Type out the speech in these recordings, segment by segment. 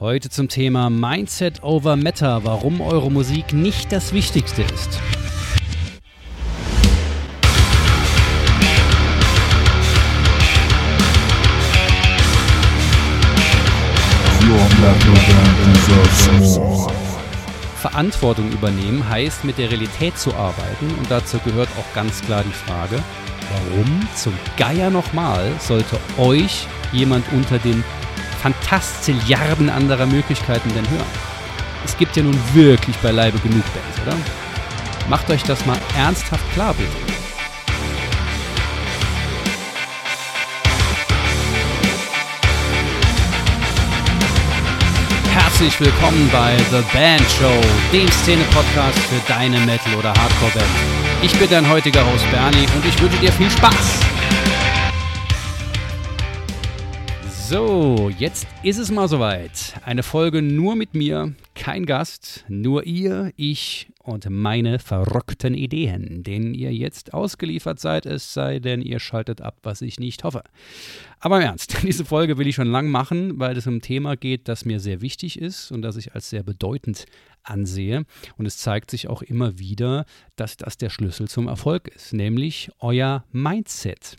Heute zum Thema Mindset over Meta, warum eure Musik nicht das Wichtigste ist. Verantwortung übernehmen heißt, mit der Realität zu arbeiten und dazu gehört auch ganz klar die Frage, warum zum Geier nochmal sollte euch jemand unter den Fantazilliarden anderer Möglichkeiten denn hören? Es gibt ja nun wirklich beileibe genug Bands, oder? Macht euch das mal ernsthaft klar, bitte. Herzlich willkommen bei The Band Show, dem Szene-Podcast für deine Metal- oder Hardcore-Band. Ich bin dein heutiger Host Bernie und ich wünsche dir viel Spaß. So, jetzt ist es mal soweit. Eine Folge nur mit mir, kein Gast, nur ihr, ich und meine verrückten Ideen, denen ihr jetzt ausgeliefert seid, es sei denn, ihr schaltet ab, was ich nicht hoffe. Aber im Ernst, diese Folge will ich schon lang machen, weil es um ein Thema geht, das mir sehr wichtig ist und das ich als sehr bedeutend ansehe. Und es zeigt sich auch immer wieder, dass das der Schlüssel zum Erfolg ist, nämlich euer Mindset.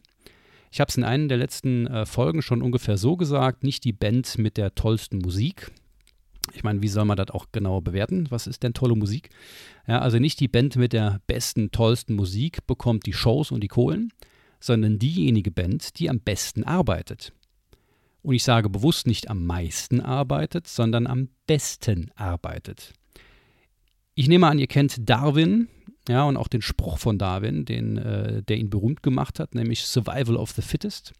Ich habe es in einer der letzten äh, Folgen schon ungefähr so gesagt, nicht die Band mit der tollsten Musik. Ich meine, wie soll man das auch genau bewerten? Was ist denn tolle Musik? Ja, also nicht die Band mit der besten, tollsten Musik bekommt die Shows und die Kohlen, sondern diejenige Band, die am besten arbeitet. Und ich sage bewusst nicht am meisten arbeitet, sondern am besten arbeitet. Ich nehme an, ihr kennt Darwin, ja, und auch den Spruch von Darwin, den, äh, der ihn berühmt gemacht hat, nämlich Survival of the Fittest.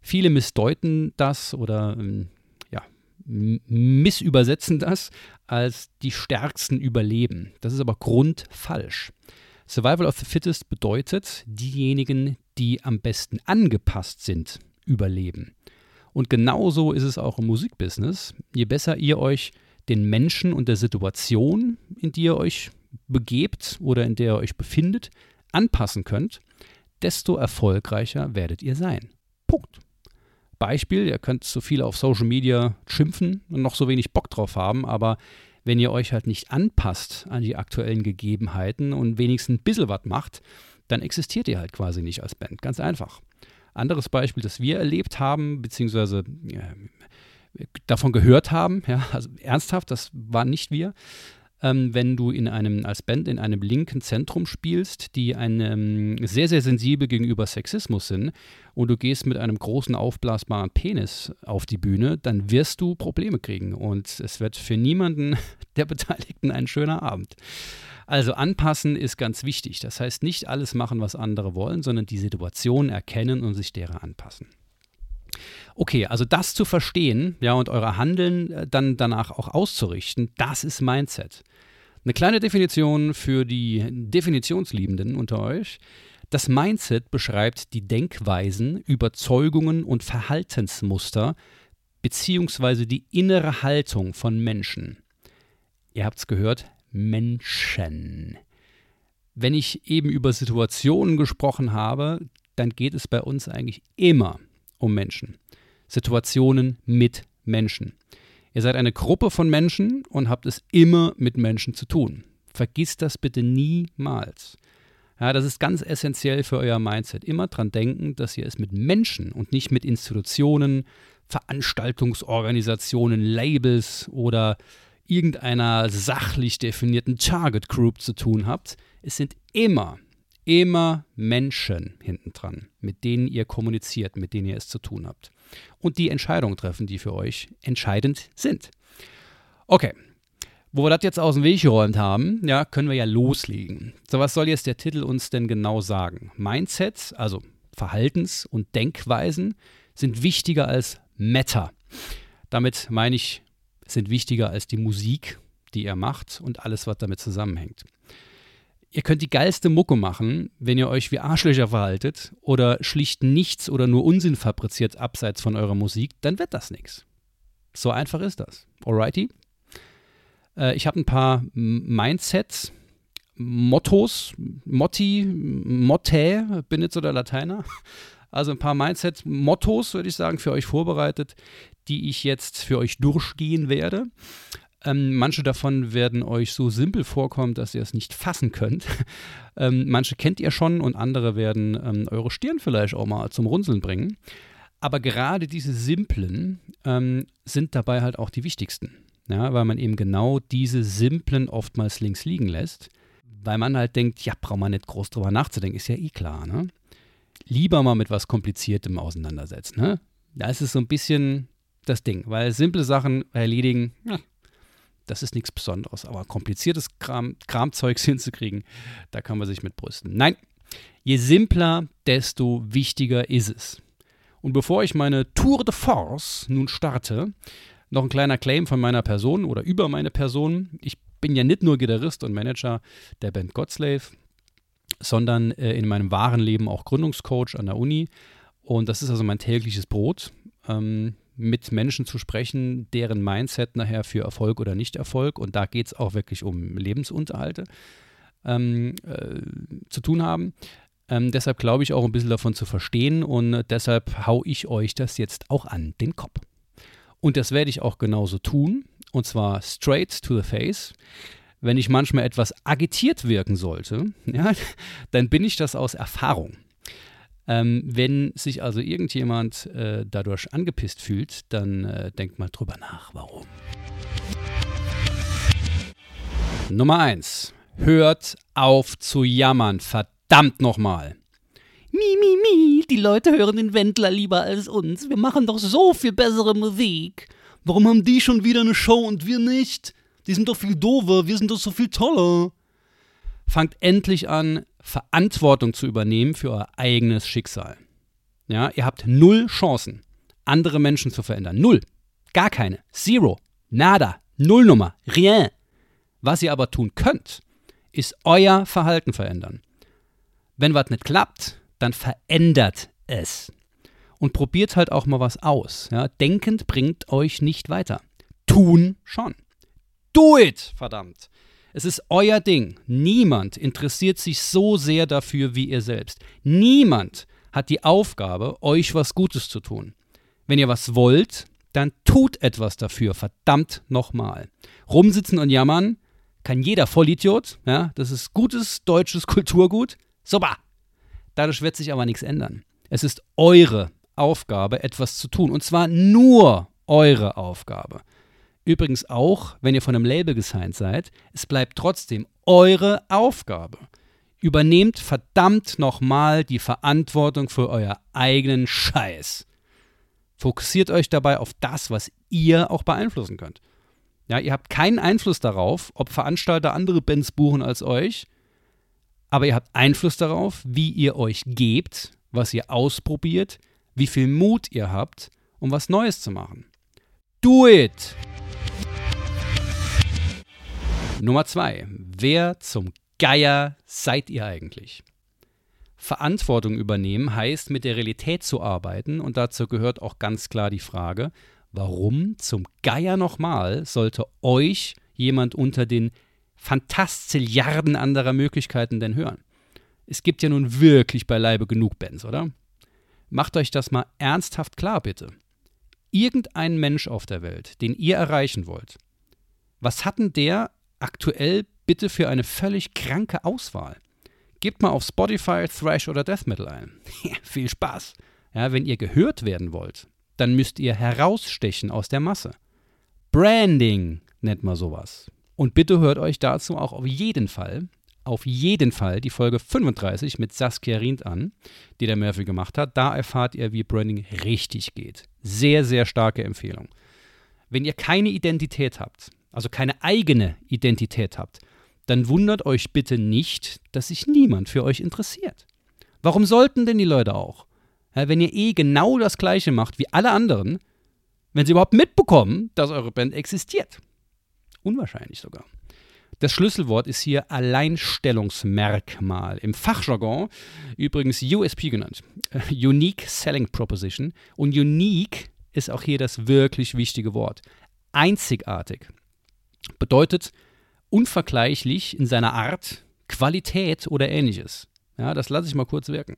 Viele missdeuten das oder ähm, ja, missübersetzen das als die Stärksten überleben. Das ist aber grundfalsch. Survival of the Fittest bedeutet, diejenigen, die am besten angepasst sind, überleben. Und genauso ist es auch im Musikbusiness. Je besser ihr euch den Menschen und der Situation, in die ihr euch begebt oder in der ihr euch befindet, anpassen könnt, desto erfolgreicher werdet ihr sein. Punkt. Beispiel, ihr könnt so viel auf Social Media schimpfen und noch so wenig Bock drauf haben, aber wenn ihr euch halt nicht anpasst an die aktuellen Gegebenheiten und wenigstens ein bisschen was macht, dann existiert ihr halt quasi nicht als Band. Ganz einfach. Anderes Beispiel, das wir erlebt haben, beziehungsweise äh, davon gehört haben, ja, also ernsthaft, das waren nicht wir, ähm, wenn du in einem, als Band in einem linken Zentrum spielst, die einem, sehr, sehr sensibel gegenüber Sexismus sind und du gehst mit einem großen aufblasbaren Penis auf die Bühne, dann wirst du Probleme kriegen und es wird für niemanden der Beteiligten ein schöner Abend. Also anpassen ist ganz wichtig. Das heißt nicht alles machen, was andere wollen, sondern die Situation erkennen und sich derer anpassen. Okay, also das zu verstehen, ja, und euer Handeln äh, dann danach auch auszurichten, das ist Mindset. Eine kleine Definition für die Definitionsliebenden unter euch. Das Mindset beschreibt die Denkweisen, Überzeugungen und Verhaltensmuster beziehungsweise die innere Haltung von Menschen. Ihr habt es gehört, Menschen. Wenn ich eben über Situationen gesprochen habe, dann geht es bei uns eigentlich immer um Menschen. Situationen mit Menschen. Ihr seid eine Gruppe von Menschen und habt es immer mit Menschen zu tun. Vergisst das bitte niemals. Ja, das ist ganz essentiell für euer Mindset. Immer dran denken, dass ihr es mit Menschen und nicht mit Institutionen, Veranstaltungsorganisationen, Labels oder irgendeiner sachlich definierten Target Group zu tun habt. Es sind immer, immer Menschen hinten dran, mit denen ihr kommuniziert, mit denen ihr es zu tun habt und die Entscheidungen treffen, die für euch entscheidend sind. Okay, wo wir das jetzt aus dem Weg geräumt haben, ja, können wir ja loslegen. So, was soll jetzt der Titel uns denn genau sagen? Mindsets, also Verhaltens- und Denkweisen, sind wichtiger als Meta. Damit meine ich, sind wichtiger als die Musik, die ihr macht und alles, was damit zusammenhängt. Ihr könnt die geilste Mucke machen, wenn ihr euch wie Arschlöcher verhaltet oder schlicht nichts oder nur Unsinn fabriziert abseits von eurer Musik, dann wird das nichts. So einfach ist das. Alrighty? Äh, ich habe ein paar Mindsets, Mottos, Motti, Motte, bin jetzt so der Lateiner. Also ein paar Mindset-Mottos, würde ich sagen, für euch vorbereitet, die ich jetzt für euch durchgehen werde. Ähm, manche davon werden euch so simpel vorkommen, dass ihr es nicht fassen könnt. ähm, manche kennt ihr schon und andere werden ähm, eure Stirn vielleicht auch mal zum Runzeln bringen. Aber gerade diese simplen ähm, sind dabei halt auch die wichtigsten. Ja, weil man eben genau diese simplen oftmals links liegen lässt, weil man halt denkt, ja, braucht man nicht groß drüber nachzudenken, ist ja eh klar. Ne? Lieber mal mit was Kompliziertem auseinandersetzen. Ne? Da ist es so ein bisschen das Ding, weil simple Sachen erledigen, das ist nichts Besonderes. Aber kompliziertes Kram, Kramzeugs hinzukriegen, da kann man sich mit brüsten. Nein, je simpler, desto wichtiger ist es. Und bevor ich meine Tour de Force nun starte, noch ein kleiner Claim von meiner Person oder über meine Person. Ich bin ja nicht nur Gitarrist und Manager der Band Godslave, sondern äh, in meinem wahren Leben auch Gründungscoach an der Uni. Und das ist also mein tägliches Brot. Ähm, mit Menschen zu sprechen, deren Mindset nachher für Erfolg oder Nicht-Erfolg, und da geht es auch wirklich um Lebensunterhalte, ähm, äh, zu tun haben. Ähm, deshalb glaube ich auch ein bisschen davon zu verstehen und deshalb haue ich euch das jetzt auch an den Kopf. Und das werde ich auch genauso tun, und zwar straight to the face. Wenn ich manchmal etwas agitiert wirken sollte, ja, dann bin ich das aus Erfahrung. Ähm, wenn sich also irgendjemand äh, dadurch angepisst fühlt, dann äh, denkt mal drüber nach, warum. Nummer 1. Hört auf zu jammern, verdammt nochmal. Mi, mi, mi, die Leute hören den Wendler lieber als uns. Wir machen doch so viel bessere Musik. Warum haben die schon wieder eine Show und wir nicht? Die sind doch viel doofer, wir sind doch so viel toller. Fangt endlich an, Verantwortung zu übernehmen für euer eigenes Schicksal. Ja, ihr habt null Chancen, andere Menschen zu verändern. Null. Gar keine. Zero. Nada. Nullnummer. Rien. Was ihr aber tun könnt, ist euer Verhalten verändern. Wenn was nicht klappt, dann verändert es. Und probiert halt auch mal was aus. Ja, denkend bringt euch nicht weiter. Tun schon. Do it, verdammt. Es ist euer Ding. Niemand interessiert sich so sehr dafür wie ihr selbst. Niemand hat die Aufgabe, euch was Gutes zu tun. Wenn ihr was wollt, dann tut etwas dafür, verdammt nochmal. Rumsitzen und jammern kann jeder Vollidiot, ja, das ist gutes deutsches Kulturgut. Super. Dadurch wird sich aber nichts ändern. Es ist eure Aufgabe, etwas zu tun. Und zwar nur eure Aufgabe. Übrigens auch, wenn ihr von einem Label gesigned seid, es bleibt trotzdem eure Aufgabe. Übernehmt verdammt nochmal die Verantwortung für euer eigenen Scheiß. Fokussiert euch dabei auf das, was ihr auch beeinflussen könnt. Ja, ihr habt keinen Einfluss darauf, ob Veranstalter andere Bands buchen als euch, aber ihr habt Einfluss darauf, wie ihr euch gebt, was ihr ausprobiert, wie viel Mut ihr habt, um was Neues zu machen. Do it! Nummer zwei. Wer zum Geier seid ihr eigentlich? Verantwortung übernehmen heißt, mit der Realität zu arbeiten und dazu gehört auch ganz klar die Frage, warum zum Geier nochmal sollte euch jemand unter den Fantazilliarden anderer Möglichkeiten denn hören? Es gibt ja nun wirklich beileibe genug Bands, oder? Macht euch das mal ernsthaft klar, bitte. Irgendein Mensch auf der Welt, den ihr erreichen wollt, was hat denn der aktuell bitte für eine völlig kranke Auswahl. Gebt mal auf Spotify Thrash oder Death Metal ein. viel Spaß. Ja, wenn ihr gehört werden wollt, dann müsst ihr herausstechen aus der Masse. Branding nennt man sowas. Und bitte hört euch dazu auch auf jeden Fall, auf jeden Fall die Folge 35 mit Saskia Rient an, die der Murphy gemacht hat. Da erfahrt ihr, wie Branding richtig geht. Sehr, sehr starke Empfehlung. Wenn ihr keine Identität habt, also keine eigene Identität habt, dann wundert euch bitte nicht, dass sich niemand für euch interessiert. Warum sollten denn die Leute auch? Ja, wenn ihr eh genau das Gleiche macht wie alle anderen, wenn sie überhaupt mitbekommen, dass eure Band existiert. Unwahrscheinlich sogar. Das Schlüsselwort ist hier Alleinstellungsmerkmal. Im Fachjargon übrigens USP genannt. Unique Selling Proposition. Und unique ist auch hier das wirklich wichtige Wort. Einzigartig. Bedeutet unvergleichlich in seiner Art, Qualität oder ähnliches. Ja, das lasse ich mal kurz wirken.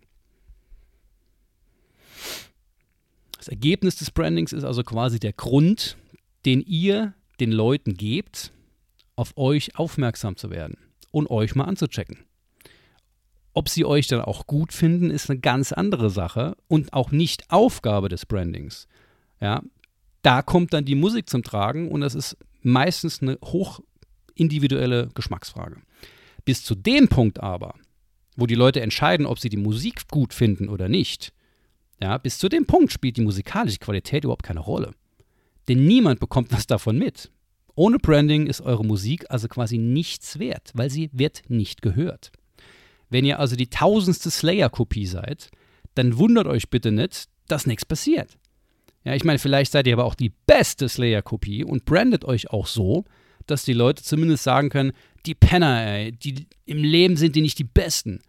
Das Ergebnis des Brandings ist also quasi der Grund, den ihr den Leuten gebt, auf euch aufmerksam zu werden und euch mal anzuchecken. Ob sie euch dann auch gut finden, ist eine ganz andere Sache und auch nicht Aufgabe des Brandings. Ja, da kommt dann die Musik zum Tragen und das ist meistens eine hoch individuelle Geschmacksfrage. Bis zu dem Punkt aber, wo die Leute entscheiden, ob sie die Musik gut finden oder nicht, ja, bis zu dem Punkt spielt die musikalische Qualität überhaupt keine Rolle. Denn niemand bekommt was davon mit. Ohne Branding ist eure Musik also quasi nichts wert, weil sie wird nicht gehört. Wenn ihr also die tausendste Slayer-Kopie seid, dann wundert euch bitte nicht, dass nichts passiert. Ja, ich meine, vielleicht seid ihr aber auch die beste Slayer-Kopie und brandet euch auch so, dass die Leute zumindest sagen können, die Penner, ey, die, im Leben sind die nicht die Besten.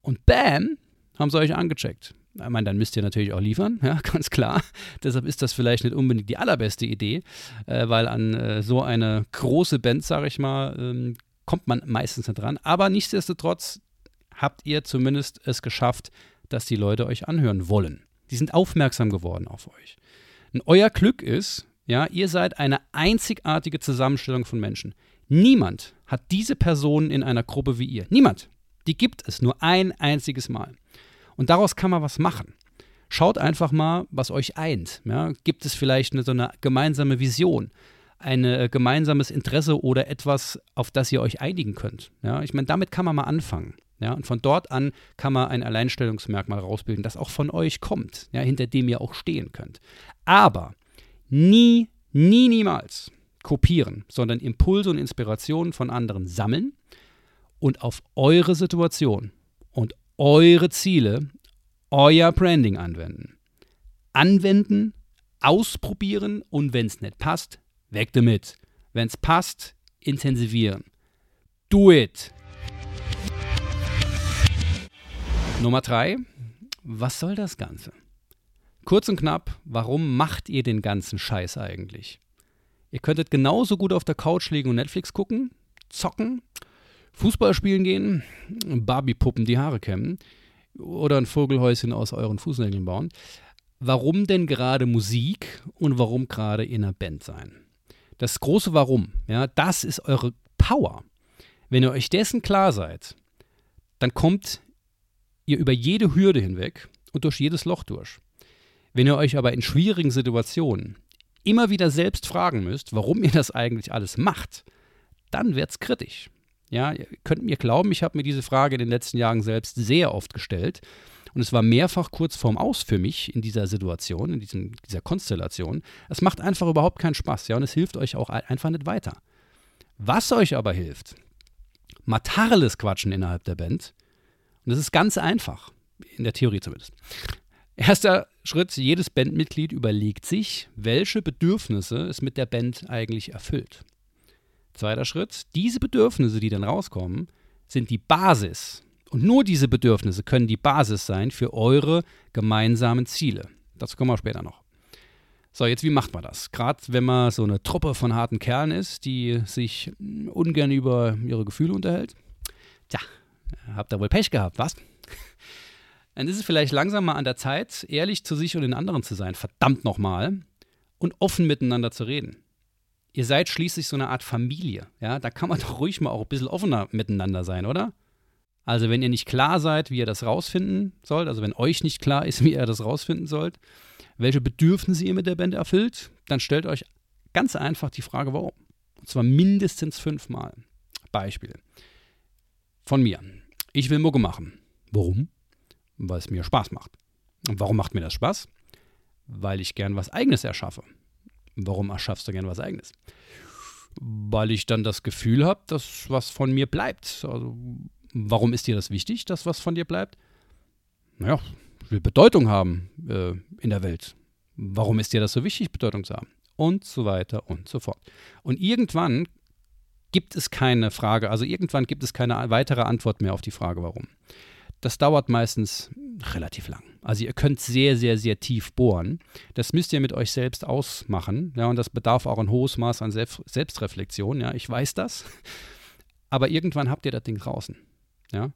Und bam, haben sie euch angecheckt. Ich meine, dann müsst ihr natürlich auch liefern, ja, ganz klar. Deshalb ist das vielleicht nicht unbedingt die allerbeste Idee, äh, weil an äh, so eine große Band, sage ich mal, ähm, kommt man meistens nicht dran. Aber nichtsdestotrotz habt ihr zumindest es geschafft, dass die Leute euch anhören wollen. Die sind aufmerksam geworden auf euch. Euer Glück ist, ja, ihr seid eine einzigartige Zusammenstellung von Menschen. Niemand hat diese Personen in einer Gruppe wie ihr. Niemand. Die gibt es nur ein einziges Mal. Und daraus kann man was machen. Schaut einfach mal, was euch eint. Ja? Gibt es vielleicht eine, so eine gemeinsame Vision, ein äh, gemeinsames Interesse oder etwas, auf das ihr euch einigen könnt? Ja? Ich meine, damit kann man mal anfangen. Ja, und von dort an kann man ein Alleinstellungsmerkmal rausbilden, das auch von euch kommt, ja, hinter dem ihr auch stehen könnt. Aber nie, nie, niemals kopieren, sondern Impulse und Inspirationen von anderen sammeln und auf eure Situation und eure Ziele, euer Branding anwenden. Anwenden, ausprobieren und wenn es nicht passt, weg damit. Wenn es passt, intensivieren. Do it! Nummer drei, was soll das Ganze? Kurz und knapp, warum macht ihr den ganzen Scheiß eigentlich? Ihr könntet genauso gut auf der Couch liegen und Netflix gucken, zocken, Fußball spielen gehen, Barbie-Puppen die Haare kämmen oder ein Vogelhäuschen aus euren Fußnägeln bauen. Warum denn gerade Musik und warum gerade in einer Band sein? Das große Warum, ja, das ist eure Power. Wenn ihr euch dessen klar seid, dann kommt ihr über jede Hürde hinweg und durch jedes Loch durch. Wenn ihr euch aber in schwierigen Situationen immer wieder selbst fragen müsst, warum ihr das eigentlich alles macht, dann wird es kritisch. Ja, ihr könnt mir glauben, ich habe mir diese Frage in den letzten Jahren selbst sehr oft gestellt. Und es war mehrfach kurz vorm Aus für mich in dieser Situation, in diesem, dieser Konstellation. Es macht einfach überhaupt keinen Spaß, ja, und es hilft euch auch einfach nicht weiter. Was euch aber hilft, Matarles quatschen innerhalb der Band. Und das ist ganz einfach, in der Theorie zumindest. Erster Schritt, jedes Bandmitglied überlegt sich, welche Bedürfnisse es mit der Band eigentlich erfüllt. Zweiter Schritt, diese Bedürfnisse, die dann rauskommen, sind die Basis. Und nur diese Bedürfnisse können die Basis sein für eure gemeinsamen Ziele. Dazu kommen wir später noch. So, jetzt wie macht man das? Gerade wenn man so eine Truppe von harten Kerlen ist, die sich ungern über ihre Gefühle unterhält. Tja, habt ihr wohl Pech gehabt, was? Dann ist es vielleicht langsam mal an der Zeit, ehrlich zu sich und den anderen zu sein, verdammt nochmal, und offen miteinander zu reden ihr seid schließlich so eine Art Familie. Ja, da kann man doch ruhig mal auch ein bisschen offener miteinander sein, oder? Also, wenn ihr nicht klar seid, wie ihr das rausfinden sollt, also wenn euch nicht klar ist, wie ihr das rausfinden sollt, welche Bedürfnisse ihr mit der Band erfüllt, dann stellt euch ganz einfach die Frage, warum. Und zwar mindestens fünfmal. Beispiel. Von mir. Ich will Mucke machen. Warum? Weil es mir Spaß macht. Und warum macht mir das Spaß? Weil ich gern was Eigenes erschaffe. Warum erschaffst du gern was Eigenes? Weil ich dann das Gefühl habe, dass was von mir bleibt. Also, warum ist dir das wichtig, dass was von dir bleibt? Naja, ich will Bedeutung haben äh, in der Welt. Warum ist dir das so wichtig, Bedeutung zu haben? Und so weiter und so fort. Und irgendwann gibt es keine Frage, also irgendwann gibt es keine weitere Antwort mehr auf die Frage, warum. Das dauert meistens relativ lang. Also ihr könnt sehr, sehr, sehr tief bohren. Das müsst ihr mit euch selbst ausmachen. Ja, und das bedarf auch ein hohes Maß an Selbst Selbstreflexion. Ja, ich weiß das. Aber irgendwann habt ihr das Ding draußen. Ja.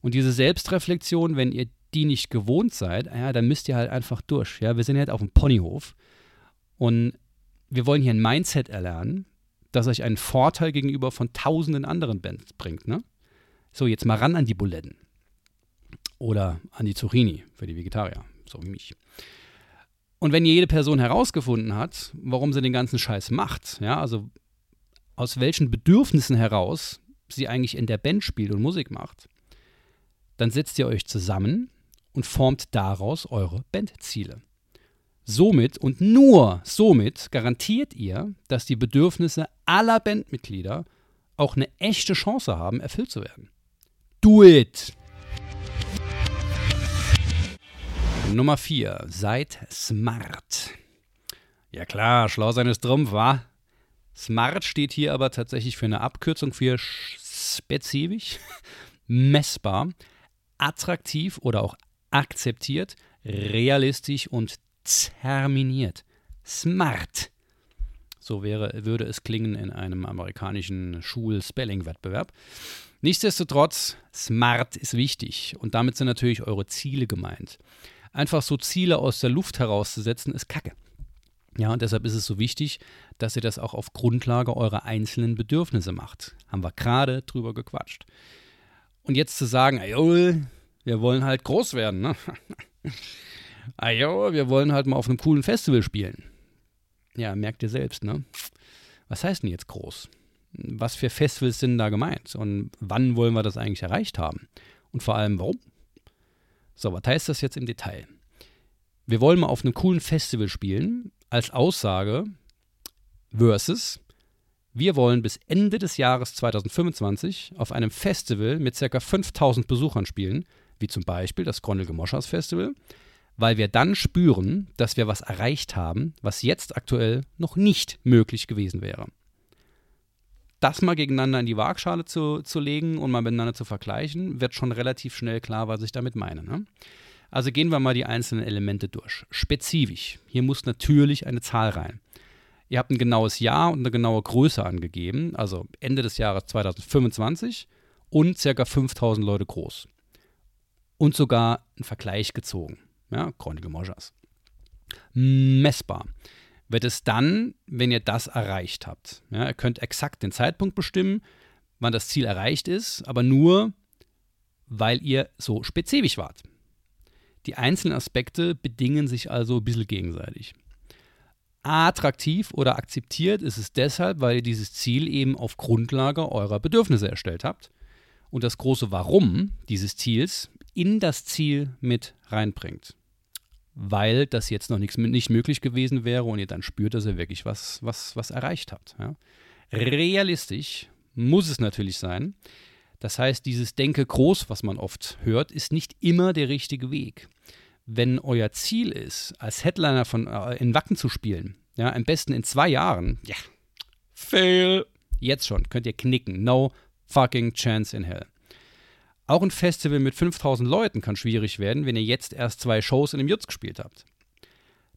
Und diese Selbstreflexion, wenn ihr die nicht gewohnt seid, ja, dann müsst ihr halt einfach durch. Ja, wir sind halt auf dem Ponyhof und wir wollen hier ein Mindset erlernen, das euch einen Vorteil gegenüber von tausenden anderen Bands bringt. Ne? So, jetzt mal ran an die Buletten. Oder an die Zucchini für die Vegetarier, so wie mich. Und wenn jede Person herausgefunden hat, warum sie den ganzen Scheiß macht, ja, also aus welchen Bedürfnissen heraus sie eigentlich in der Band spielt und Musik macht, dann setzt ihr euch zusammen und formt daraus eure Bandziele. Somit und nur somit garantiert ihr, dass die Bedürfnisse aller Bandmitglieder auch eine echte Chance haben, erfüllt zu werden. Do it! Nummer 4. Seid smart. Ja klar, schlau sein ist Trumpf, wa? Smart steht hier aber tatsächlich für eine Abkürzung für spezifisch, messbar, attraktiv oder auch akzeptiert, realistisch und terminiert. Smart. So wäre, würde es klingen in einem amerikanischen Schul-Spelling-Wettbewerb. Nichtsdestotrotz, smart ist wichtig und damit sind natürlich eure Ziele gemeint. Einfach so Ziele aus der Luft herauszusetzen, ist Kacke. Ja, und deshalb ist es so wichtig, dass ihr das auch auf Grundlage eurer einzelnen Bedürfnisse macht. Haben wir gerade drüber gequatscht. Und jetzt zu sagen, ayo, wir wollen halt groß werden, ne? ayo, wir wollen halt mal auf einem coolen Festival spielen. Ja, merkt ihr selbst, ne? Was heißt denn jetzt groß? Was für Festivals sind da gemeint? Und wann wollen wir das eigentlich erreicht haben? Und vor allem, warum? So, was heißt das jetzt im Detail? Wir wollen mal auf einem coolen Festival spielen, als Aussage versus wir wollen bis Ende des Jahres 2025 auf einem Festival mit ca. 5000 Besuchern spielen, wie zum Beispiel das Grondel Gemoschers Festival, weil wir dann spüren, dass wir was erreicht haben, was jetzt aktuell noch nicht möglich gewesen wäre. Das mal gegeneinander in die Waagschale zu, zu legen und mal miteinander zu vergleichen, wird schon relativ schnell klar, was ich damit meine. Ne? Also gehen wir mal die einzelnen Elemente durch. Spezifisch. Hier muss natürlich eine Zahl rein. Ihr habt ein genaues Jahr und eine genaue Größe angegeben, also Ende des Jahres 2025 und ca. 5000 Leute groß. Und sogar einen Vergleich gezogen. Ja, Chronik Mojas. Messbar wird es dann, wenn ihr das erreicht habt. Ja, ihr könnt exakt den Zeitpunkt bestimmen, wann das Ziel erreicht ist, aber nur, weil ihr so spezifisch wart. Die einzelnen Aspekte bedingen sich also ein bisschen gegenseitig. Attraktiv oder akzeptiert ist es deshalb, weil ihr dieses Ziel eben auf Grundlage eurer Bedürfnisse erstellt habt und das große Warum dieses Ziels in das Ziel mit reinbringt weil das jetzt noch nichts, nicht möglich gewesen wäre und ihr dann spürt, dass ihr wirklich was, was, was erreicht habt. Ja. Realistisch muss es natürlich sein. Das heißt, dieses Denke groß, was man oft hört, ist nicht immer der richtige Weg. Wenn euer Ziel ist, als Headliner von, äh, in Wacken zu spielen, ja, am besten in zwei Jahren, ja, fail. Jetzt schon, könnt ihr knicken. No fucking chance in hell. Auch ein Festival mit 5000 Leuten kann schwierig werden, wenn ihr jetzt erst zwei Shows in einem Jutz gespielt habt.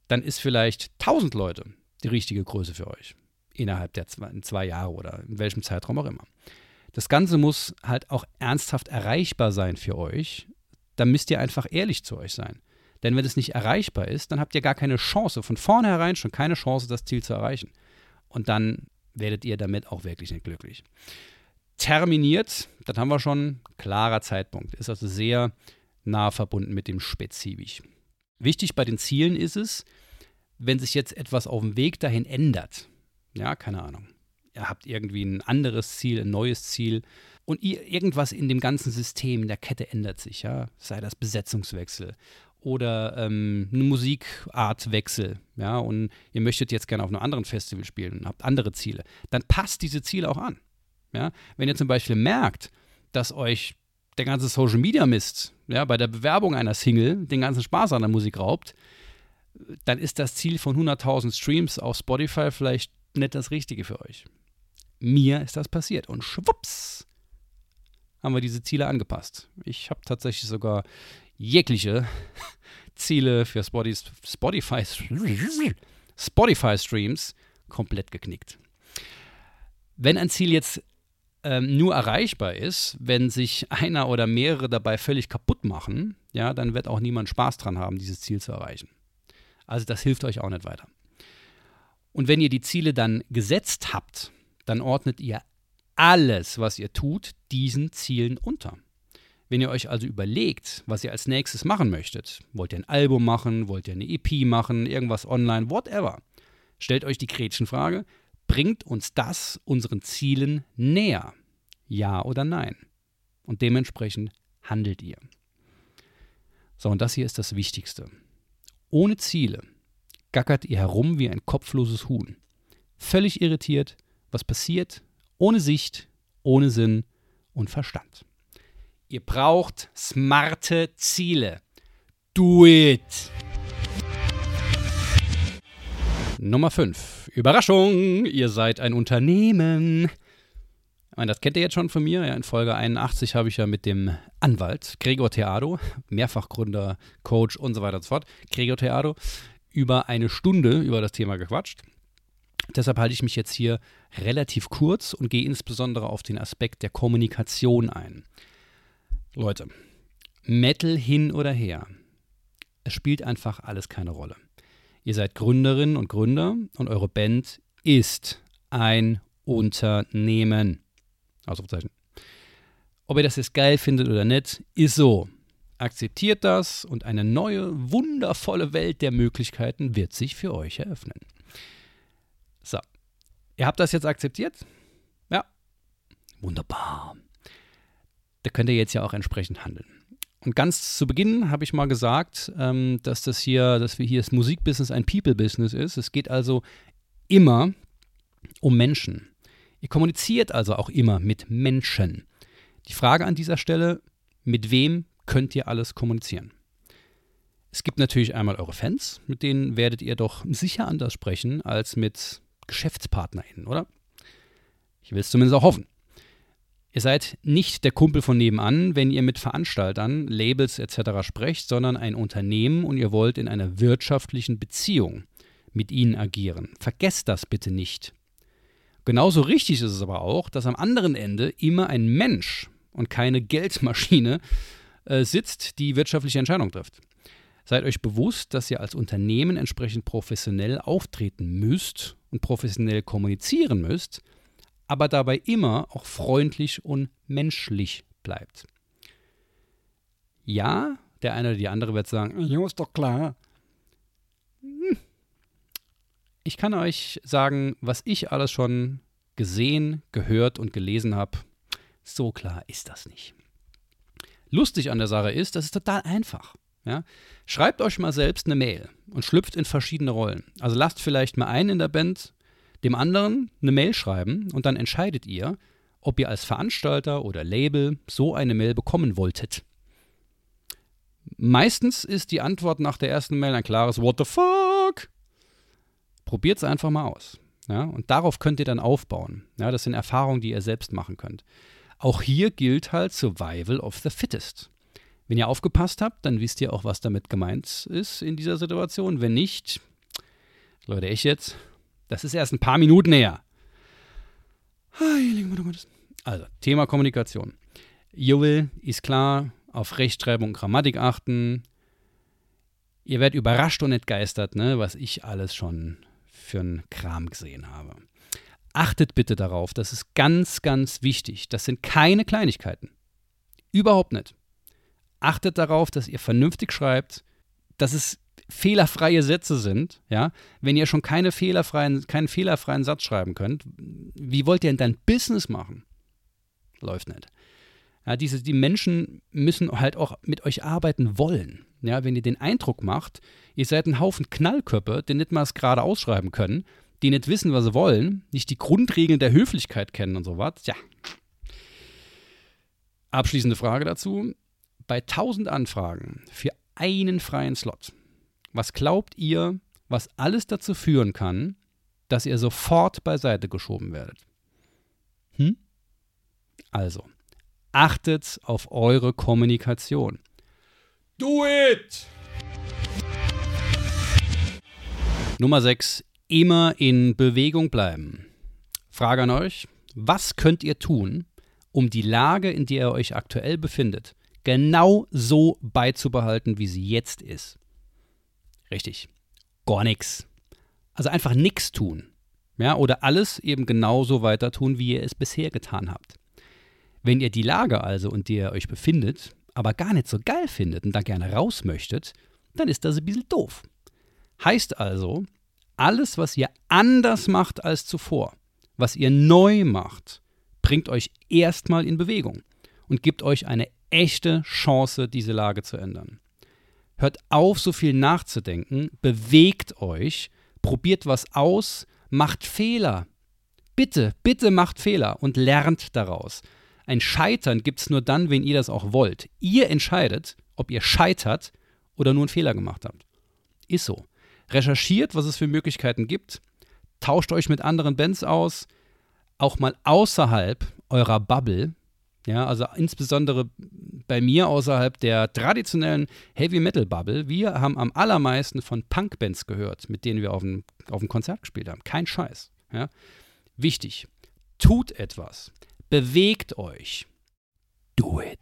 Dann ist vielleicht 1000 Leute die richtige Größe für euch. Innerhalb der zwei, zwei Jahre oder in welchem Zeitraum auch immer. Das Ganze muss halt auch ernsthaft erreichbar sein für euch. Da müsst ihr einfach ehrlich zu euch sein. Denn wenn es nicht erreichbar ist, dann habt ihr gar keine Chance, von vornherein schon keine Chance, das Ziel zu erreichen. Und dann werdet ihr damit auch wirklich nicht glücklich terminiert, das haben wir schon, klarer Zeitpunkt. Ist also sehr nah verbunden mit dem Spezifisch. Wichtig bei den Zielen ist es, wenn sich jetzt etwas auf dem Weg dahin ändert, ja, keine Ahnung, ihr habt irgendwie ein anderes Ziel, ein neues Ziel und ihr, irgendwas in dem ganzen System, in der Kette ändert sich, ja, sei das Besetzungswechsel oder ähm, ein Musikartwechsel, ja, und ihr möchtet jetzt gerne auf einem anderen Festival spielen und habt andere Ziele, dann passt diese Ziele auch an. Ja? Wenn ihr zum Beispiel merkt, dass euch der ganze Social Media Mist ja, bei der Bewerbung einer Single den ganzen Spaß an der Musik raubt, dann ist das Ziel von 100.000 Streams auf Spotify vielleicht nicht das Richtige für euch. Mir ist das passiert und schwupps haben wir diese Ziele angepasst. Ich habe tatsächlich sogar jegliche Ziele für Spotify, Spotify Streams komplett geknickt. Wenn ein Ziel jetzt ähm, nur erreichbar ist, wenn sich einer oder mehrere dabei völlig kaputt machen, ja, dann wird auch niemand Spaß dran haben, dieses Ziel zu erreichen. Also das hilft euch auch nicht weiter. Und wenn ihr die Ziele dann gesetzt habt, dann ordnet ihr alles, was ihr tut, diesen Zielen unter. Wenn ihr euch also überlegt, was ihr als nächstes machen möchtet, wollt ihr ein Album machen, wollt ihr eine EP machen, irgendwas online, whatever, stellt euch die Gretchenfrage, bringt uns das unseren Zielen näher? Ja oder nein? Und dementsprechend handelt ihr. So, und das hier ist das Wichtigste. Ohne Ziele gackert ihr herum wie ein kopfloses Huhn. Völlig irritiert, was passiert, ohne Sicht, ohne Sinn und Verstand. Ihr braucht smarte Ziele. Do it! Nummer 5. Überraschung, ihr seid ein Unternehmen. Ich meine, das kennt ihr jetzt schon von mir. Ja, in Folge 81 habe ich ja mit dem Anwalt Gregor Theado, Mehrfachgründer, Coach und so weiter und so fort, Gregor Theado, über eine Stunde über das Thema gequatscht. Deshalb halte ich mich jetzt hier relativ kurz und gehe insbesondere auf den Aspekt der Kommunikation ein. Leute, Metal hin oder her, es spielt einfach alles keine Rolle. Ihr seid Gründerinnen und Gründer und eure Band ist ein Unternehmen. Ausrufezeichen. Ob ihr das jetzt geil findet oder nicht, ist so. Akzeptiert das und eine neue, wundervolle Welt der Möglichkeiten wird sich für euch eröffnen. So. Ihr habt das jetzt akzeptiert? Ja. Wunderbar. Da könnt ihr jetzt ja auch entsprechend handeln. Und ganz zu Beginn habe ich mal gesagt, ähm, dass das hier, dass wir hier das Musikbusiness ein People-Business ist. Es geht also immer um Menschen. Ihr kommuniziert also auch immer mit Menschen. Die Frage an dieser Stelle, mit wem könnt ihr alles kommunizieren? Es gibt natürlich einmal eure Fans, mit denen werdet ihr doch sicher anders sprechen als mit GeschäftspartnerInnen, oder? Ich will es zumindest auch hoffen. Ihr seid nicht der Kumpel von nebenan, wenn ihr mit Veranstaltern, Labels etc. sprecht, sondern ein Unternehmen und ihr wollt in einer wirtschaftlichen Beziehung mit ihnen agieren. Vergesst das bitte nicht. Genauso richtig ist es aber auch, dass am anderen Ende immer ein Mensch und keine Geldmaschine äh, sitzt, die wirtschaftliche Entscheidungen trifft. Seid euch bewusst, dass ihr als Unternehmen entsprechend professionell auftreten müsst und professionell kommunizieren müsst, aber dabei immer auch freundlich und menschlich bleibt. Ja, der eine oder die andere wird sagen, ja, ist doch klar. Hm. Ich kann euch sagen, was ich alles schon gesehen, gehört und gelesen habe. So klar ist das nicht. Lustig an der Sache ist, das ist total einfach. Ja? Schreibt euch mal selbst eine Mail und schlüpft in verschiedene Rollen. Also lasst vielleicht mal einen in der Band dem anderen eine Mail schreiben und dann entscheidet ihr, ob ihr als Veranstalter oder Label so eine Mail bekommen wolltet. Meistens ist die Antwort nach der ersten Mail ein klares What the fuck? Probiert es einfach mal aus. Ja, und darauf könnt ihr dann aufbauen. Ja, das sind Erfahrungen, die ihr selbst machen könnt. Auch hier gilt halt Survival of the Fittest. Wenn ihr aufgepasst habt, dann wisst ihr auch, was damit gemeint ist in dieser Situation. Wenn nicht, Leute, ich jetzt, das ist erst ein paar Minuten her. Also, Thema Kommunikation. Joel ist klar, auf Rechtschreibung und Grammatik achten. Ihr werdet überrascht und entgeistert, ne, was ich alles schon für einen Kram gesehen habe. Achtet bitte darauf, das ist ganz, ganz wichtig. Das sind keine Kleinigkeiten. Überhaupt nicht. Achtet darauf, dass ihr vernünftig schreibt, dass es fehlerfreie Sätze sind, ja, wenn ihr schon keine fehlerfreien, keinen fehlerfreien Satz schreiben könnt, wie wollt ihr denn dein Business machen? Läuft nicht. Ja, diese, die Menschen müssen halt auch mit euch arbeiten wollen. Ja, wenn ihr den Eindruck macht, ihr seid ein Haufen Knallköpfe, die nicht mal es gerade ausschreiben können, die nicht wissen, was sie wollen, nicht die Grundregeln der Höflichkeit kennen und so was, ja. Abschließende Frage dazu. Bei 1000 Anfragen für einen freien Slot was glaubt ihr, was alles dazu führen kann, dass ihr sofort beiseite geschoben werdet? Hm? Also, achtet auf eure Kommunikation. Do it! Nummer 6. Immer in Bewegung bleiben. Frage an euch. Was könnt ihr tun, um die Lage, in der ihr euch aktuell befindet, genau so beizubehalten, wie sie jetzt ist? Richtig. Gar nichts. Also einfach nichts tun. Ja, oder alles eben genauso weiter tun, wie ihr es bisher getan habt. Wenn ihr die Lage also, in der ihr euch befindet, aber gar nicht so geil findet und da gerne raus möchtet, dann ist das ein bisschen doof. Heißt also, alles, was ihr anders macht als zuvor, was ihr neu macht, bringt euch erstmal in Bewegung und gibt euch eine echte Chance, diese Lage zu ändern. Hört auf, so viel nachzudenken, bewegt euch, probiert was aus, macht Fehler. Bitte, bitte macht Fehler und lernt daraus. Ein Scheitern gibt es nur dann, wenn ihr das auch wollt. Ihr entscheidet, ob ihr scheitert oder nur einen Fehler gemacht habt. Ist so. Recherchiert, was es für Möglichkeiten gibt. Tauscht euch mit anderen Bands aus. Auch mal außerhalb eurer Bubble. Ja, also insbesondere bei mir außerhalb der traditionellen Heavy Metal Bubble. Wir haben am allermeisten von Punk-Bands gehört, mit denen wir auf dem, auf dem Konzert gespielt haben. Kein Scheiß. Ja. Wichtig. Tut etwas. Bewegt euch. Do it.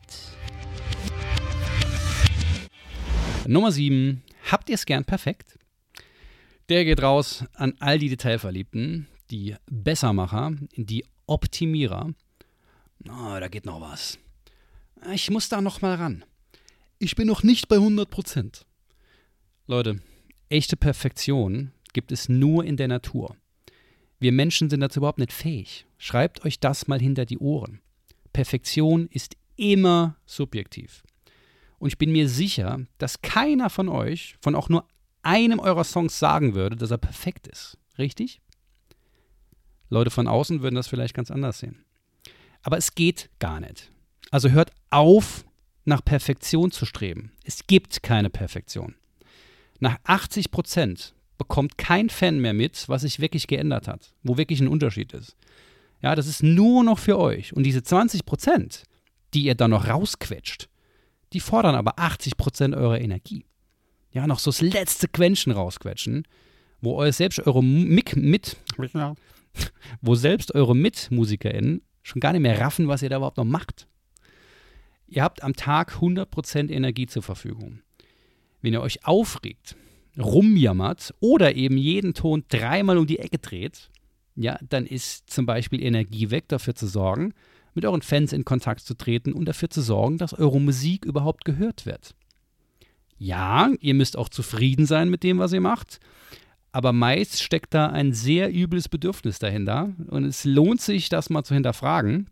Nummer 7. Habt ihr es gern perfekt? Der geht raus an all die Detailverliebten, die Bessermacher, die Optimierer. Oh, da geht noch was. Ich muss da noch mal ran. Ich bin noch nicht bei 100 Prozent. Leute, echte Perfektion gibt es nur in der Natur. Wir Menschen sind dazu überhaupt nicht fähig. Schreibt euch das mal hinter die Ohren. Perfektion ist immer subjektiv. Und ich bin mir sicher, dass keiner von euch, von auch nur einem eurer Songs sagen würde, dass er perfekt ist. Richtig? Leute von außen würden das vielleicht ganz anders sehen. Aber es geht gar nicht. Also hört auf, nach Perfektion zu streben. Es gibt keine Perfektion. Nach 80 Prozent bekommt kein Fan mehr mit, was sich wirklich geändert hat, wo wirklich ein Unterschied ist. Ja, das ist nur noch für euch. Und diese 20 Prozent, die ihr dann noch rausquetscht, die fordern aber 80 Prozent eurer Energie. Ja, noch so das letzte Quäntchen rausquetschen, wo euch selbst eure Mik mit, wo selbst eure MitmusikerInnen schon gar nicht mehr raffen, was ihr da überhaupt noch macht. Ihr habt am Tag 100% Energie zur Verfügung. Wenn ihr euch aufregt, rumjammert oder eben jeden Ton dreimal um die Ecke dreht, ja, dann ist zum Beispiel Energie weg, dafür zu sorgen, mit euren Fans in Kontakt zu treten und dafür zu sorgen, dass eure Musik überhaupt gehört wird. Ja, ihr müsst auch zufrieden sein mit dem, was ihr macht, aber meist steckt da ein sehr übles Bedürfnis dahinter und es lohnt sich, das mal zu hinterfragen,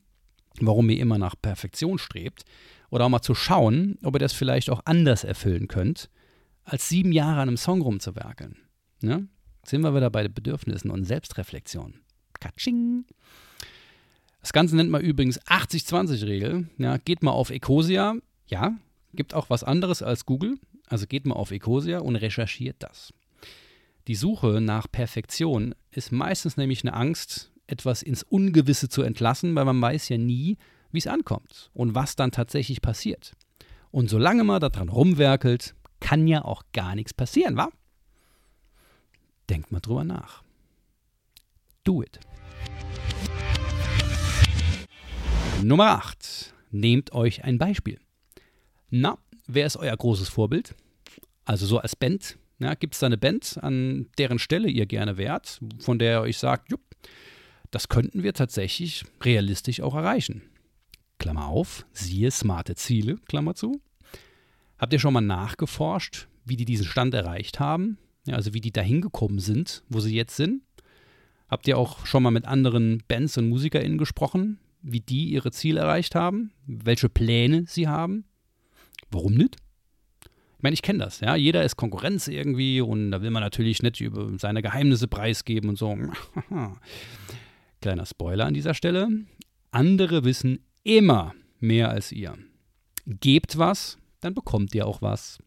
warum ihr immer nach Perfektion strebt oder auch mal zu schauen, ob ihr das vielleicht auch anders erfüllen könnt als sieben Jahre an einem Song rumzuwerkeln. Ne? sind wir wieder bei den Bedürfnissen und Selbstreflexion. Katsching. Das Ganze nennt man übrigens 80-20-Regel. Ja, geht mal auf Ecosia. Ja, gibt auch was anderes als Google. Also geht mal auf Ecosia und recherchiert das. Die Suche nach Perfektion ist meistens nämlich eine Angst, etwas ins Ungewisse zu entlassen, weil man weiß ja nie, wie es ankommt und was dann tatsächlich passiert. Und solange man daran rumwerkelt, kann ja auch gar nichts passieren, wa? Denkt mal drüber nach. Do it. Nummer 8. Nehmt euch ein Beispiel. Na, wer ist euer großes Vorbild? Also so als Band. Ja, Gibt es da eine Band, an deren Stelle ihr gerne wärt, von der ihr euch sagt, jupp, das könnten wir tatsächlich realistisch auch erreichen. Klammer auf, siehe smarte Ziele, Klammer zu. Habt ihr schon mal nachgeforscht, wie die diesen Stand erreicht haben? Ja, also wie die da hingekommen sind, wo sie jetzt sind? Habt ihr auch schon mal mit anderen Bands und MusikerInnen gesprochen, wie die ihre Ziele erreicht haben? Welche Pläne sie haben? Warum nicht? Ich meine, ich kenne das, ja. Jeder ist Konkurrenz irgendwie und da will man natürlich nicht über seine Geheimnisse preisgeben und so. Kleiner Spoiler an dieser Stelle. Andere wissen immer mehr als ihr. Gebt was, dann bekommt ihr auch was.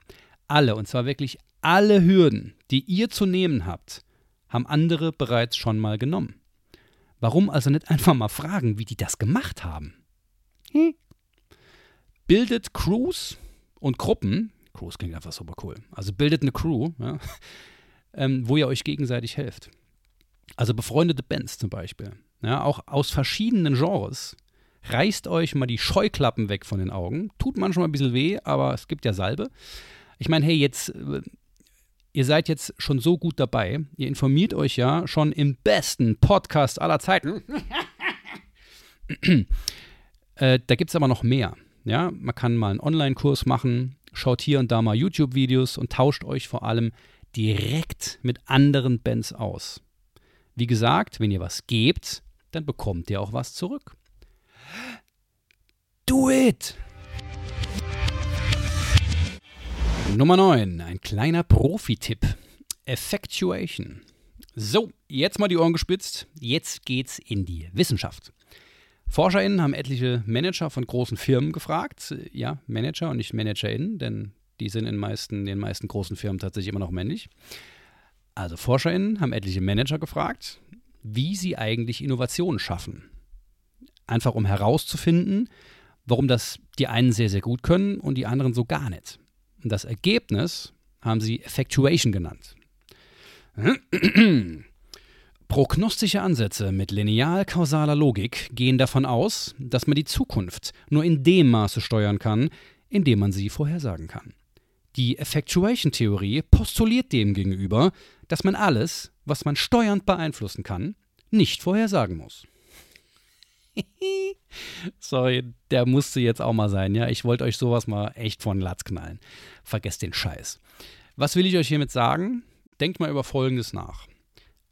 Alle, und zwar wirklich alle Hürden, die ihr zu nehmen habt, haben andere bereits schon mal genommen. Warum also nicht einfach mal fragen, wie die das gemacht haben? Hm? Bildet Crews und Gruppen, Crews klingt einfach super cool, also bildet eine Crew, ja, ähm, wo ihr euch gegenseitig helft. Also befreundete Bands zum Beispiel. Ja, auch aus verschiedenen Genres. Reißt euch mal die Scheuklappen weg von den Augen. Tut manchmal ein bisschen weh, aber es gibt ja Salbe. Ich meine, hey, jetzt, äh, ihr seid jetzt schon so gut dabei. Ihr informiert euch ja schon im besten Podcast aller Zeiten. äh, da gibt es aber noch mehr. Ja, man kann mal einen Online-Kurs machen, schaut hier und da mal YouTube-Videos und tauscht euch vor allem direkt mit anderen Bands aus. Wie gesagt, wenn ihr was gebt, dann bekommt ihr auch was zurück. Do it! Nummer 9, ein kleiner Profi-Tipp. Effectuation. So, jetzt mal die Ohren gespitzt. Jetzt geht's in die Wissenschaft. ForscherInnen haben etliche Manager von großen Firmen gefragt. Ja, Manager und nicht ManagerInnen, denn die sind in meisten, den meisten großen Firmen tatsächlich immer noch männlich. Also ForscherInnen haben etliche Manager gefragt, wie sie eigentlich Innovationen schaffen. Einfach um herauszufinden, warum das die einen sehr, sehr gut können und die anderen so gar nicht. Und das Ergebnis haben sie Effectuation genannt. Prognostische Ansätze mit lineal-kausaler Logik gehen davon aus, dass man die Zukunft nur in dem Maße steuern kann, in dem man sie vorhersagen kann. Die Effectuation-Theorie postuliert demgegenüber, dass man alles, was man steuernd beeinflussen kann, nicht vorhersagen muss. Sorry, der musste jetzt auch mal sein, ja. Ich wollte euch sowas mal echt von Latz knallen. Vergesst den Scheiß. Was will ich euch hiermit sagen? Denkt mal über Folgendes nach.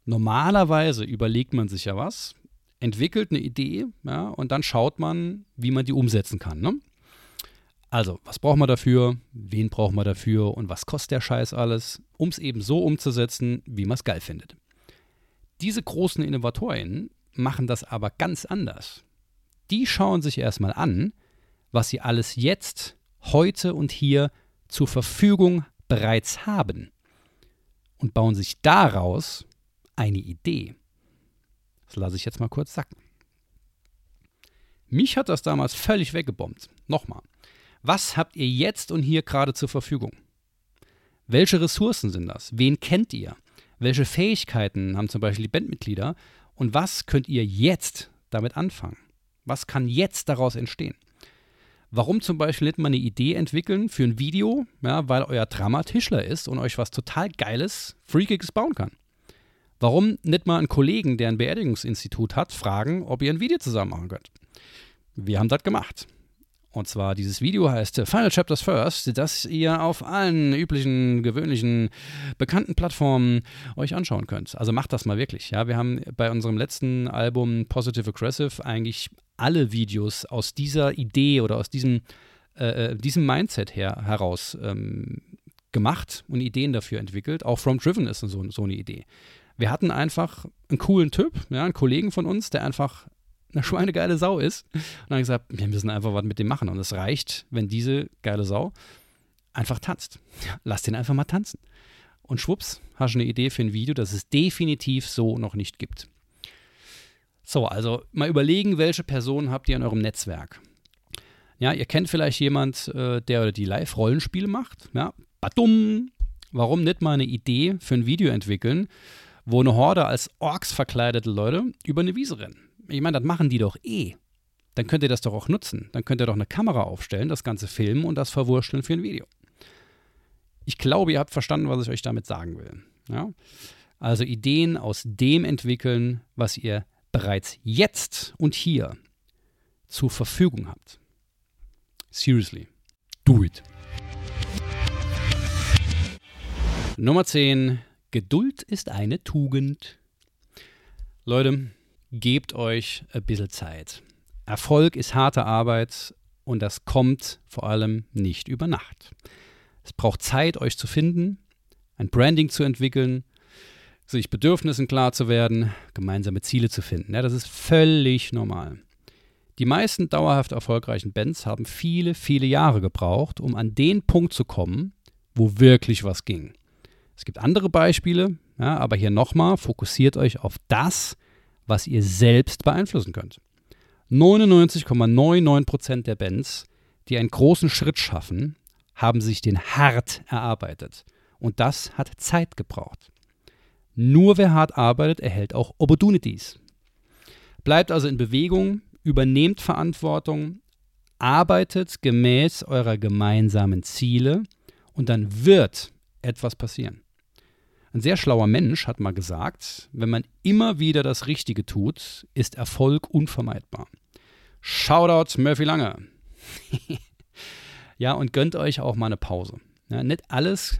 Normalerweise überlegt man sich ja was, entwickelt eine Idee ja, und dann schaut man, wie man die umsetzen kann. Ne? Also, was braucht man dafür? Wen braucht man dafür? Und was kostet der Scheiß alles, um es eben so umzusetzen, wie man es geil findet? Diese großen Innovatorinnen machen das aber ganz anders. Die schauen sich erstmal an, was sie alles jetzt, heute und hier zur Verfügung bereits haben und bauen sich daraus eine Idee. Das lasse ich jetzt mal kurz sacken. Mich hat das damals völlig weggebombt. Nochmal. Was habt ihr jetzt und hier gerade zur Verfügung? Welche Ressourcen sind das? Wen kennt ihr? Welche Fähigkeiten haben zum Beispiel die Bandmitglieder? Und was könnt ihr jetzt damit anfangen? Was kann jetzt daraus entstehen? Warum zum Beispiel nicht mal eine Idee entwickeln für ein Video, ja, weil euer Drama Tischler ist und euch was total Geiles, Freakiges bauen kann? Warum nicht mal einen Kollegen, der ein Beerdigungsinstitut hat, fragen, ob ihr ein Video zusammen machen könnt? Wir haben das gemacht. Und zwar dieses Video heißt Final Chapters First, das ihr auf allen üblichen, gewöhnlichen, bekannten Plattformen euch anschauen könnt. Also macht das mal wirklich. Ja, wir haben bei unserem letzten Album Positive Aggressive eigentlich alle Videos aus dieser Idee oder aus diesem, äh, äh diesem Mindset her, heraus ähm, gemacht und Ideen dafür entwickelt. Auch From Driven ist so, so eine Idee. Wir hatten einfach einen coolen Typ, ja, einen Kollegen von uns, der einfach eine schweinegeile Sau ist. Und dann gesagt, wir müssen einfach was mit dem machen. Und es reicht, wenn diese geile Sau einfach tanzt. Lass den einfach mal tanzen. Und schwupps, hast du eine Idee für ein Video, das es definitiv so noch nicht gibt. So, also mal überlegen, welche Personen habt ihr in eurem Netzwerk. Ja, ihr kennt vielleicht jemand, äh, der oder die Live-Rollenspiele macht. Ja, badum. Warum nicht mal eine Idee für ein Video entwickeln, wo eine Horde als Orks verkleidete Leute über eine Wiese rennen. Ich meine, das machen die doch eh. Dann könnt ihr das doch auch nutzen. Dann könnt ihr doch eine Kamera aufstellen, das Ganze filmen und das verwurschteln für ein Video. Ich glaube, ihr habt verstanden, was ich euch damit sagen will. Ja? Also Ideen aus dem entwickeln, was ihr bereits jetzt und hier zur Verfügung habt. Seriously, do it. Nummer 10. Geduld ist eine Tugend. Leute, gebt euch ein bisschen Zeit. Erfolg ist harte Arbeit und das kommt vor allem nicht über Nacht. Es braucht Zeit, euch zu finden, ein Branding zu entwickeln, sich Bedürfnissen klar zu werden, gemeinsame Ziele zu finden. Ja, das ist völlig normal. Die meisten dauerhaft erfolgreichen Bands haben viele, viele Jahre gebraucht, um an den Punkt zu kommen, wo wirklich was ging. Es gibt andere Beispiele, ja, aber hier nochmal, fokussiert euch auf das, was ihr selbst beeinflussen könnt. 99,99% der Bands, die einen großen Schritt schaffen, haben sich den hart erarbeitet. Und das hat Zeit gebraucht. Nur wer hart arbeitet, erhält auch Opportunities. Bleibt also in Bewegung, übernehmt Verantwortung, arbeitet gemäß eurer gemeinsamen Ziele und dann wird etwas passieren. Ein sehr schlauer Mensch hat mal gesagt, wenn man immer wieder das Richtige tut, ist Erfolg unvermeidbar. Shoutout Murphy Lange. ja, und gönnt euch auch mal eine Pause. Ja, nicht alles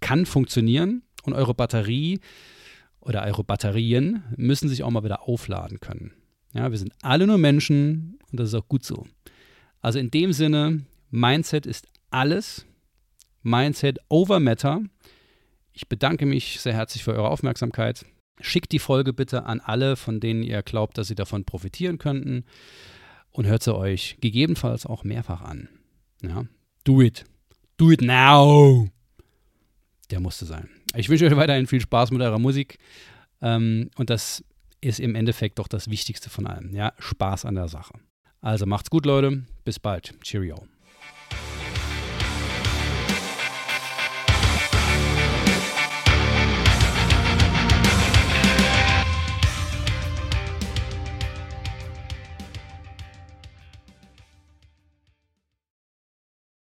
kann funktionieren und eure Batterie oder eure Batterien müssen sich auch mal wieder aufladen können. Ja, wir sind alle nur Menschen und das ist auch gut so. Also in dem Sinne, Mindset ist alles. Mindset over Matter. Ich bedanke mich sehr herzlich für eure Aufmerksamkeit. Schickt die Folge bitte an alle, von denen ihr glaubt, dass sie davon profitieren könnten. Und hört sie euch gegebenenfalls auch mehrfach an. Ja, do it. Do it now. Der musste sein. Ich wünsche euch weiterhin viel Spaß mit eurer Musik. Ähm, und das ist im Endeffekt doch das Wichtigste von allem. Ja, Spaß an der Sache. Also macht's gut, Leute. Bis bald. Cheerio.